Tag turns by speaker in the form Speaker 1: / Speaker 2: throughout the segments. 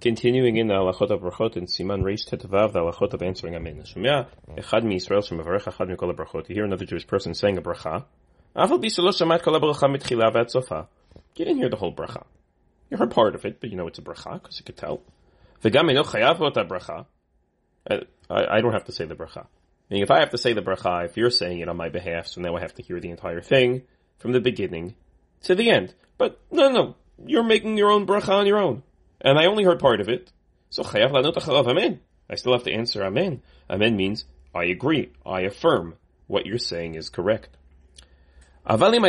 Speaker 1: Continuing in the halachot of brachot in Siman Reish Tetvav, the halachot of answering Amen. Shemya echad mi Yisrael shemavarech echad mikol brachot. You hear another Jewish person saying a bracha. Afal bisalo shamat kol bracha mitchila vat sofa. You didn't hear the whole bracha. You heard part of it, but you know it's a bracha because you could tell. V'gam eno chayav bracha. Uh, I, I don't have to say the bracha. If I have to say the bracha, if you're saying it on my behalf, so now I have to hear the entire thing from the beginning to the end. But no, no, you're making your own bracha on your own and I only heard part of it. So chayav lanot acharav amen. I still have to answer amen. Amen means I agree, I affirm what you're saying is correct. But if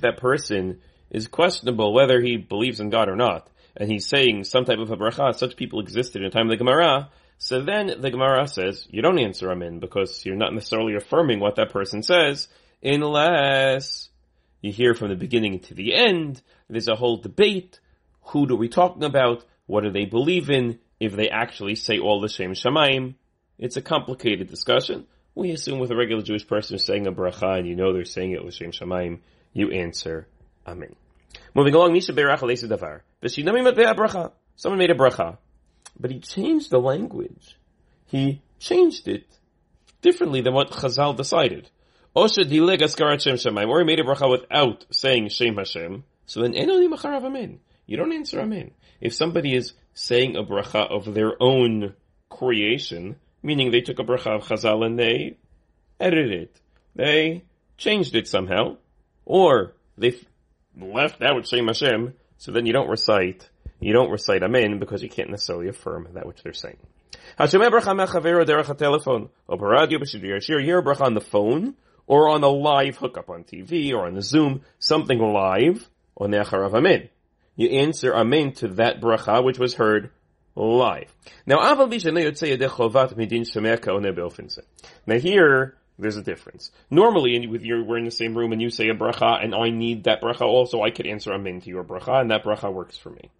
Speaker 1: that person is questionable whether he believes in God or not, and he's saying some type of a such people existed in the time of the Gemara, so then the Gemara says, you don't answer amen because you're not necessarily affirming what that person says, unless you hear from the beginning to the end. There's a whole debate. Who do we talking about? What do they believe in? If they actually say all the Shem Shemaim. It's a complicated discussion. We assume with a regular Jewish person saying a bracha and you know they're saying it with L'Shem Shemaim, you answer Amen. Moving along, Misha Berach Davar. bracha. Someone made a bracha, but he changed the language. He changed it differently than what Chazal decided. Osha dileg askarat Shem Shemaim, or he made a bracha without saying Shem Hashem, so then enoni macharav amen. You don't answer amen. If somebody is saying a bracha of their own creation, meaning they took a bracha of Chazal and they edited it, they changed it somehow, or they left out Shem Hashem, so then you don't recite, you don't recite amen because you can't necessarily affirm that which they're saying. You hear a bracha on the phone, or on a live hookup on TV or on the Zoom, something live, on the Acharav Amen. You answer Amen to that bracha which was heard live. Now, now here, there's a difference. Normally, with your, we're in the same room and you say a bracha and I need that bracha also, I could answer Amen to your bracha and that bracha works for me.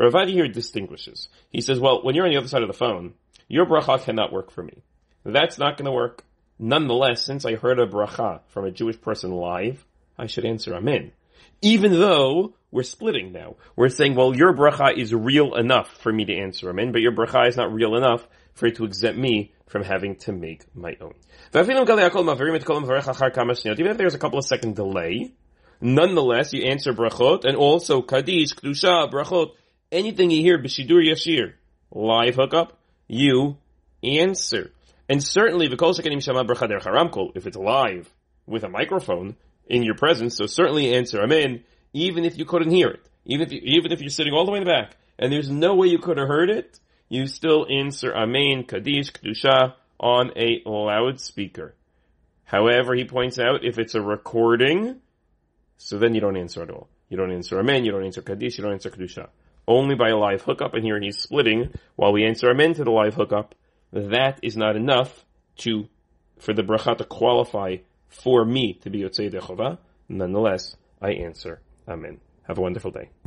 Speaker 1: Ravadi here distinguishes. He says, well, when you're on the other side of the phone, your bracha cannot work for me. That's not to work. Nonetheless, since I heard a bracha from a Jewish person live, I should answer Amen. Even though we're splitting now. We're saying, well, your bracha is real enough for me to answer Amen, but your bracha is not real enough for it to exempt me from having to make my own. Even if there's a couple of second delay, nonetheless, you answer brachot, and also kaddish, kedusha, brachot, anything you hear, b'shidur yashir, live hookup, you answer. And certainly, if it's live with a microphone in your presence, so certainly answer Amen, even if you couldn't hear it. Even if, you, even if you're sitting all the way in the back, and there's no way you could have heard it, you still answer Amen, Kaddish, Kedusha, on a loudspeaker. However, he points out, if it's a recording, so then you don't answer at all. You don't answer Amen, you don't answer Kaddish, you don't answer Kedusha. Only by a live hookup, and here he's splitting, while we answer Amen to the live hookup, that is not enough to for the bracha to qualify for me to be Yotzei Dechovah. Nonetheless, I answer Amen. Have a wonderful day.